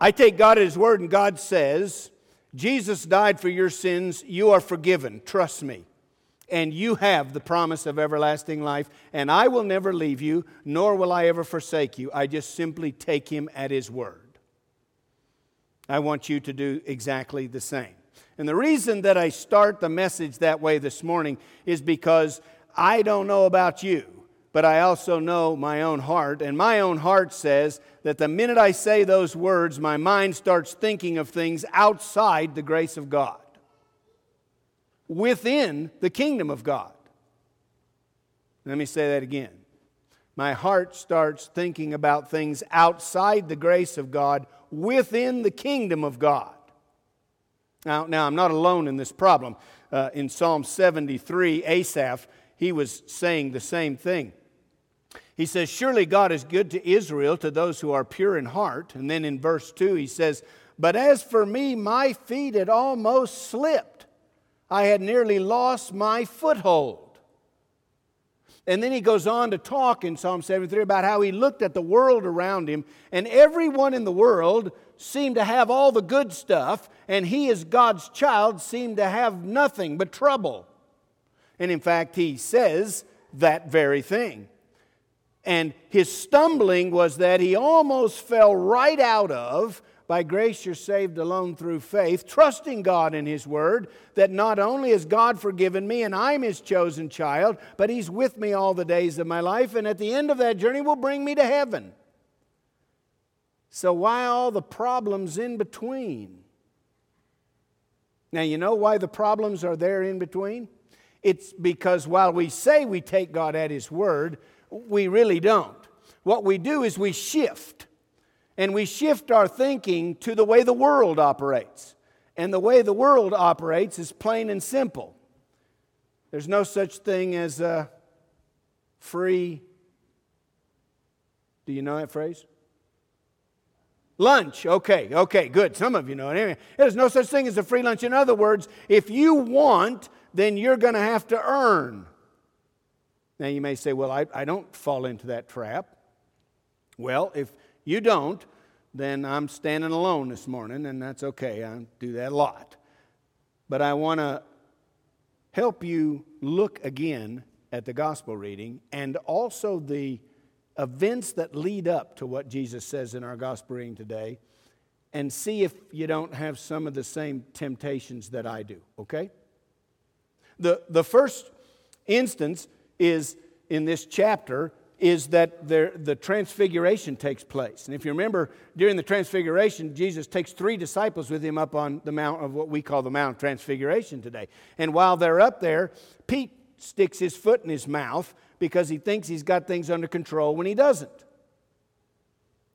I take God at His word, and God says, Jesus died for your sins. You are forgiven. Trust me. And you have the promise of everlasting life. And I will never leave you, nor will I ever forsake you. I just simply take Him at His word. I want you to do exactly the same. And the reason that I start the message that way this morning is because I don't know about you, but I also know my own heart. And my own heart says that the minute I say those words, my mind starts thinking of things outside the grace of God, within the kingdom of God. Let me say that again. My heart starts thinking about things outside the grace of God, within the kingdom of God. Now, now I'm not alone in this problem. Uh, in Psalm 73, Asaph he was saying the same thing. He says, Surely God is good to Israel, to those who are pure in heart. And then in verse 2, he says, But as for me, my feet had almost slipped. I had nearly lost my foothold. And then he goes on to talk in Psalm 73 about how he looked at the world around him, and everyone in the world seemed to have all the good stuff, and he, as God's child, seemed to have nothing but trouble. And in fact, he says that very thing. And his stumbling was that he almost fell right out of, by grace you're saved alone through faith, trusting God in his word, that not only has God forgiven me and I'm his chosen child, but he's with me all the days of my life, and at the end of that journey will bring me to heaven. So, why all the problems in between? Now, you know why the problems are there in between? It's because while we say we take God at His word, we really don't. What we do is we shift, and we shift our thinking to the way the world operates. And the way the world operates is plain and simple. There's no such thing as a free. Do you know that phrase? Lunch. Okay, okay, good. Some of you know it. Anyway, there's no such thing as a free lunch. In other words, if you want then you're going to have to earn. Now, you may say, well, I, I don't fall into that trap. Well, if you don't, then I'm standing alone this morning, and that's okay. I do that a lot. But I want to help you look again at the gospel reading and also the events that lead up to what Jesus says in our gospel reading today and see if you don't have some of the same temptations that I do, okay? The, the first instance is in this chapter is that there, the transfiguration takes place. And if you remember, during the transfiguration, Jesus takes three disciples with him up on the mount of what we call the Mount of Transfiguration today. And while they're up there, Pete sticks his foot in his mouth because he thinks he's got things under control when he doesn't.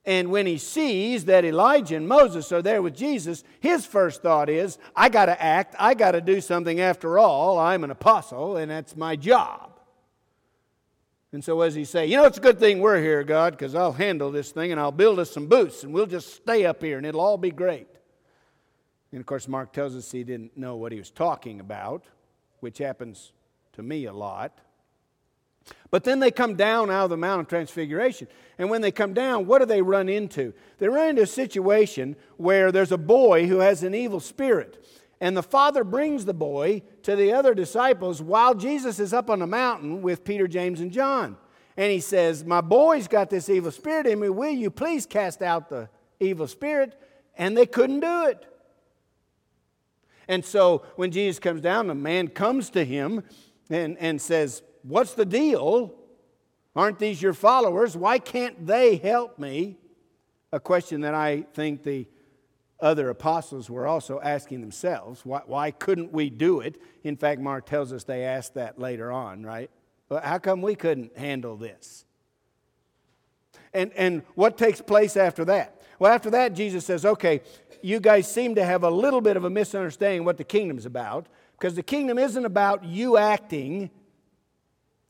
And when he sees that Elijah and Moses are there with Jesus, his first thought is, I got to act, I got to do something after all. I'm an apostle, and that's my job. And so, as he say, You know, it's a good thing we're here, God, because I'll handle this thing and I'll build us some booths and we'll just stay up here and it'll all be great. And of course, Mark tells us he didn't know what he was talking about, which happens to me a lot. But then they come down out of the Mount of Transfiguration. And when they come down, what do they run into? They run into a situation where there's a boy who has an evil spirit. And the father brings the boy to the other disciples while Jesus is up on the mountain with Peter, James, and John. And he says, My boy's got this evil spirit in me. Will you please cast out the evil spirit? And they couldn't do it. And so when Jesus comes down, the man comes to him and, and says, What's the deal? Aren't these your followers? Why can't they help me? A question that I think the other apostles were also asking themselves. Why, why couldn't we do it? In fact, Mark tells us they asked that later on, right? But how come we couldn't handle this? And, and what takes place after that? Well, after that, Jesus says, okay, you guys seem to have a little bit of a misunderstanding what the kingdom's about, because the kingdom isn't about you acting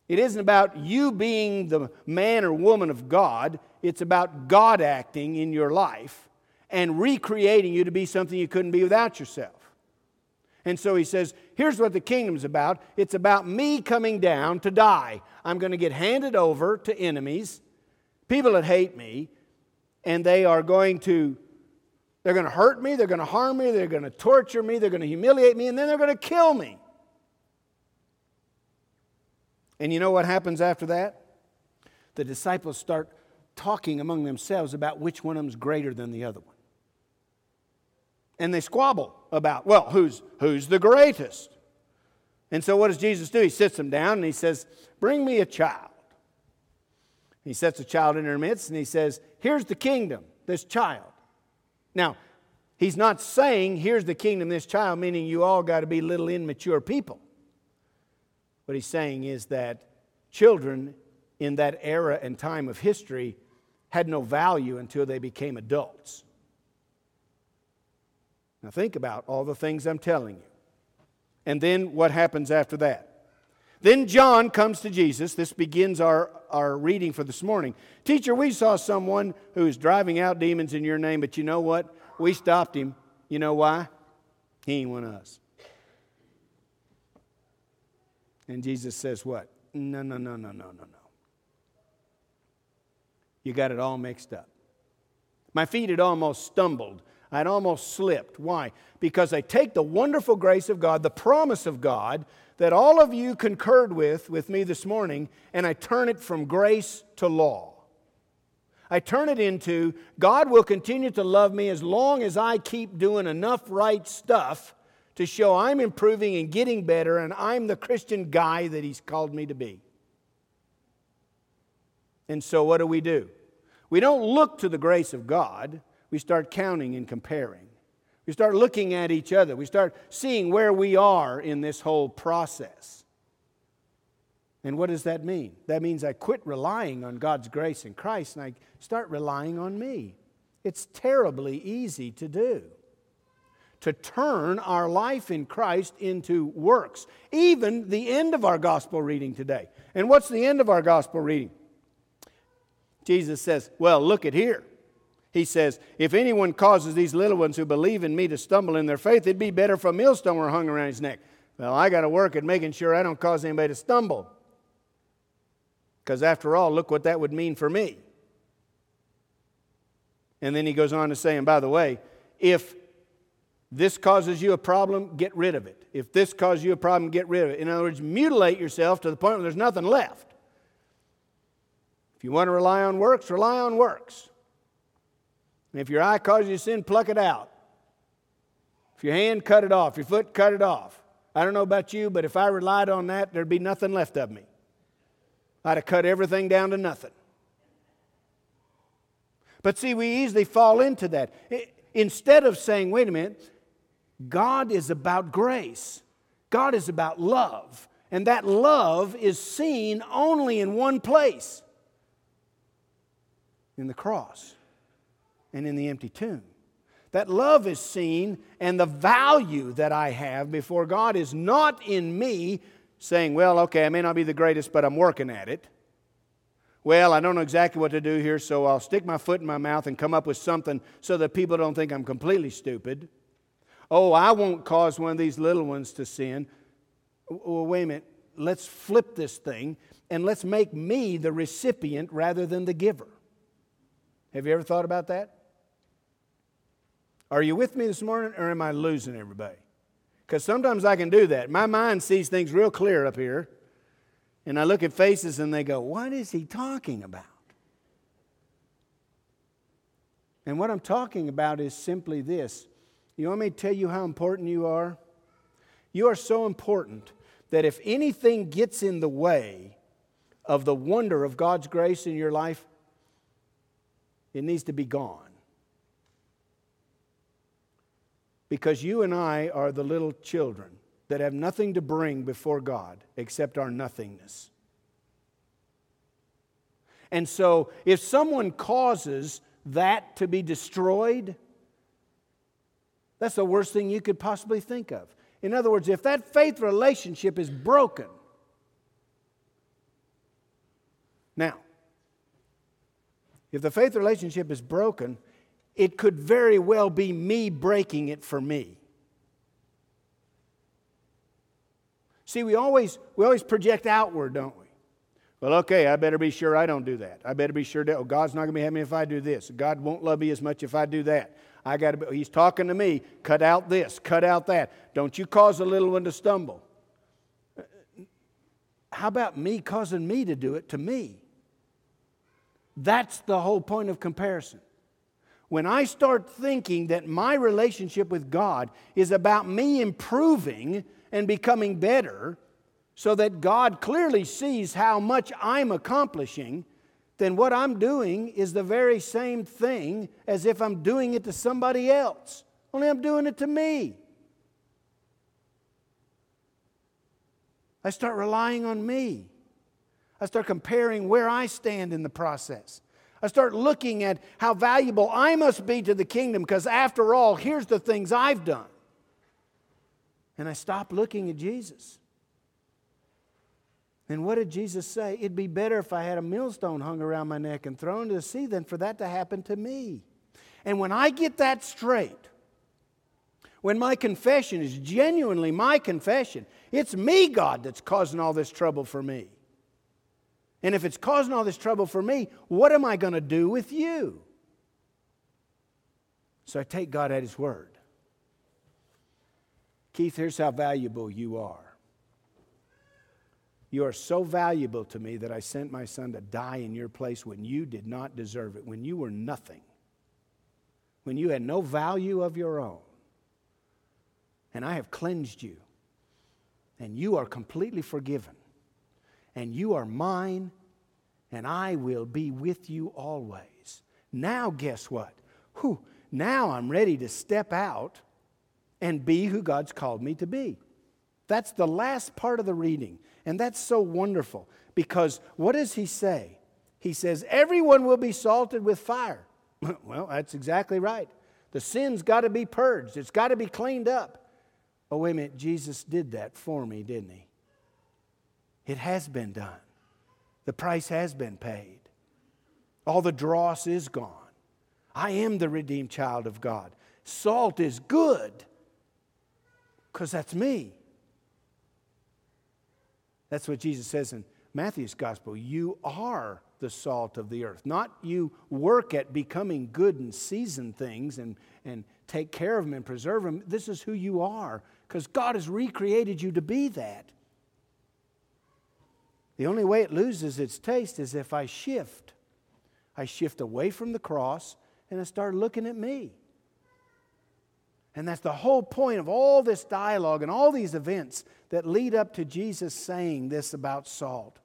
it isn't about you being the man or woman of God, it's about God acting in your life and recreating you to be something you couldn't be without yourself. And so he says, Here's what the kingdom's about it's about me coming down to die. I'm going to get handed over to enemies, people that hate me, and they are going to They're going to hurt me, they're going to harm me, they're going to torture me, they're going to humiliate me, and then they're going to kill me. And you know what happens after that? The disciples start talking among themselves about which one of them's greater than the other one. And they squabble about, well, who's, who's the greatest? And so what does Jesus do? He sits them down and he says, Bring me a child. He sets a child in their midst and he says, Here's the kingdom, this child. Now, he's not saying, Here's the kingdom, this child, meaning you all got to be little immature people. What he's saying is that children in that era and time of history had no value until they became adults. Now, think about all the things I'm telling you. And then what happens after that? Then John comes to Jesus. This begins our, our reading for this morning. Teacher, we saw someone who's driving out demons in your name, but you know what? We stopped him. You know why? He ain't one of us. And Jesus says, What? No, no, no, no, no, no, no. You got it all mixed up. My feet had almost stumbled I'd almost slipped. Why? Because I take the wonderful grace of God, the promise of God that all of you concurred with with me this morning, and I turn it from grace to law. I turn it into God will continue to love me as long as I keep doing enough right stuff to show I'm improving and getting better and I'm the Christian guy that He's called me to be. And so, what do we do? We don't look to the grace of God we start counting and comparing. We start looking at each other. We start seeing where we are in this whole process. And what does that mean? That means I quit relying on God's grace in Christ and I start relying on me. It's terribly easy to do. To turn our life in Christ into works. Even the end of our gospel reading today. And what's the end of our gospel reading? Jesus says, Well, look at here. He says, If anyone causes these little ones who believe in me to stumble in their faith, it'd be better if a millstone were hung around his neck. Well, I got to work at making sure I don't cause anybody to stumble. Because after all, look what that would mean for me. And then he goes on to say, and by the way, if this causes you a problem, get rid of it. If this causes you a problem, get rid of it. In other words, mutilate yourself to the point where there's nothing left. If you want to rely on works, rely on works. And if your eye causes you sin, pluck it out. If your hand, cut it off. Your foot, cut it off. I don't know about you, but if I relied on that, there'd be nothing left of me. I'd have cut everything down to nothing. But see, we easily fall into that. Instead of saying, wait a minute, God is about grace, God is about love. And that love is seen only in one place in the cross and in the empty tomb. That love is seen, and the value that I have before God is not in me saying, Well, okay, I may not be the greatest, but I'm working at it. Well, I don't know exactly what to do here, so I'll stick my foot in my mouth and come up with something so that people don't think I'm completely stupid. Oh, I won't cause one of these little ones to sin. Well, wait a minute. Let's flip this thing and let's make me the recipient rather than the giver. Have you ever thought about that? Are you with me this morning or am I losing everybody? Because sometimes I can do that. My mind sees things real clear up here, and I look at faces and they go, What is he talking about? And what I'm talking about is simply this. You want me to tell you how important you are? You are so important that if anything gets in the way of the wonder of God's grace in your life, it needs to be gone. Because you and I are the little children that have nothing to bring before God except our nothingness. And so, if someone causes that to be destroyed, that's the worst thing you could possibly think of. In other words, if that faith relationship is broken, now, if the faith relationship is broken, it could very well be me breaking it for me. See, we always, we always project outward, don't we? Well, okay, I better be sure I don't do that. I better be sure that, oh, God's not going to be happy if I do this. God won't love me as much if I do that. I got to. He's talking to me. Cut out this. Cut out that. Don't you cause a little one to stumble. How about me causing me to do it to me? That's the whole point of comparison. When I start thinking that my relationship with God is about me improving and becoming better, so that God clearly sees how much I'm accomplishing, then what I'm doing is the very same thing as if I'm doing it to somebody else, only I'm doing it to me. I start relying on me. I start comparing where I stand in the process. I start looking at how valuable I must be to the kingdom because, after all, here's the things I've done. And I stop looking at Jesus. And what did Jesus say? It'd be better if I had a millstone hung around my neck and thrown to the sea than for that to happen to me. And when I get that straight, when my confession is genuinely my confession, it's me, God, that's causing all this trouble for me. And if it's causing all this trouble for me, what am I going to do with you? So I take God at His word. Keith, here's how valuable you are. You are so valuable to me that I sent my son to die in your place when you did not deserve it, when you were nothing, when you had no value of your own. And I have cleansed you, and you are completely forgiven, and you are mine, and I will be with you always. Now, guess what? Whew, now I'm ready to step out and be who God's called me to be. That's the last part of the reading. And that's so wonderful because what does he say? He says, Everyone will be salted with fire. well, that's exactly right. The sin's got to be purged, it's got to be cleaned up. Oh, wait a minute, Jesus did that for me, didn't he? It has been done. The price has been paid. All the dross is gone. I am the redeemed child of God. Salt is good because that's me. That's what Jesus says in Matthew's gospel. You are the salt of the earth. Not you work at becoming good and season things and, and take care of them and preserve them. This is who you are because God has recreated you to be that. The only way it loses its taste is if I shift. I shift away from the cross and I start looking at me. And that's the whole point of all this dialogue and all these events that lead up to Jesus saying this about salt.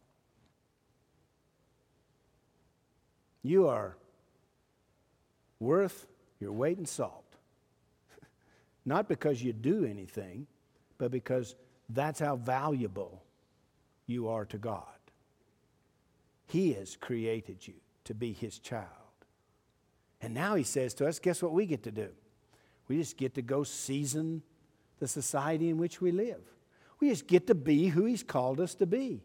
You are worth your weight in salt. Not because you do anything, but because that's how valuable you are to God. He has created you to be His child. And now He says to us, guess what we get to do? We just get to go season the society in which we live. We just get to be who He's called us to be.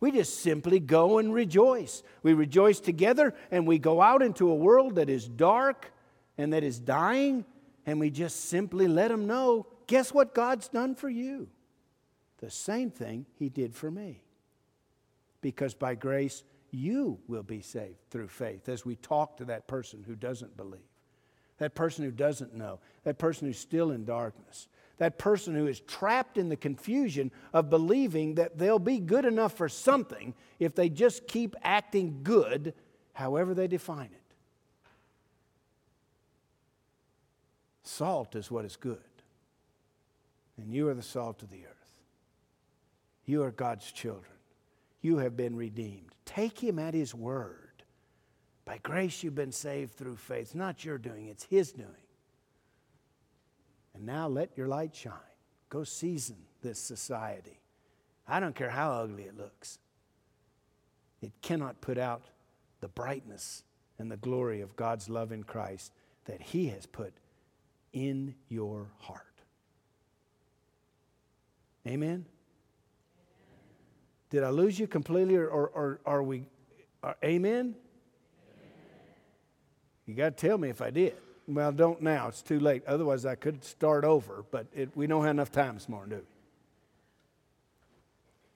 We just simply go and rejoice. We rejoice together and we go out into a world that is dark and that is dying, and we just simply let them know guess what God's done for you? The same thing He did for me. Because by grace, you will be saved through faith as we talk to that person who doesn't believe that person who doesn't know, that person who's still in darkness, that person who is trapped in the confusion of believing that they'll be good enough for something if they just keep acting good, however they define it. Salt is what is good. And you are the salt of the earth. You are God's children. You have been redeemed. Take him at his word. By grace you've been saved through faith. Not your doing, it's His doing. And now let your light shine. Go season this society. I don't care how ugly it looks, it cannot put out the brightness and the glory of God's love in Christ that He has put in your heart. Amen? Did I lose you completely, or, or, or are we? Are, amen? You got to tell me if I did. Well, don't now. It's too late. Otherwise, I could start over, but it, we don't have enough time this morning, do we?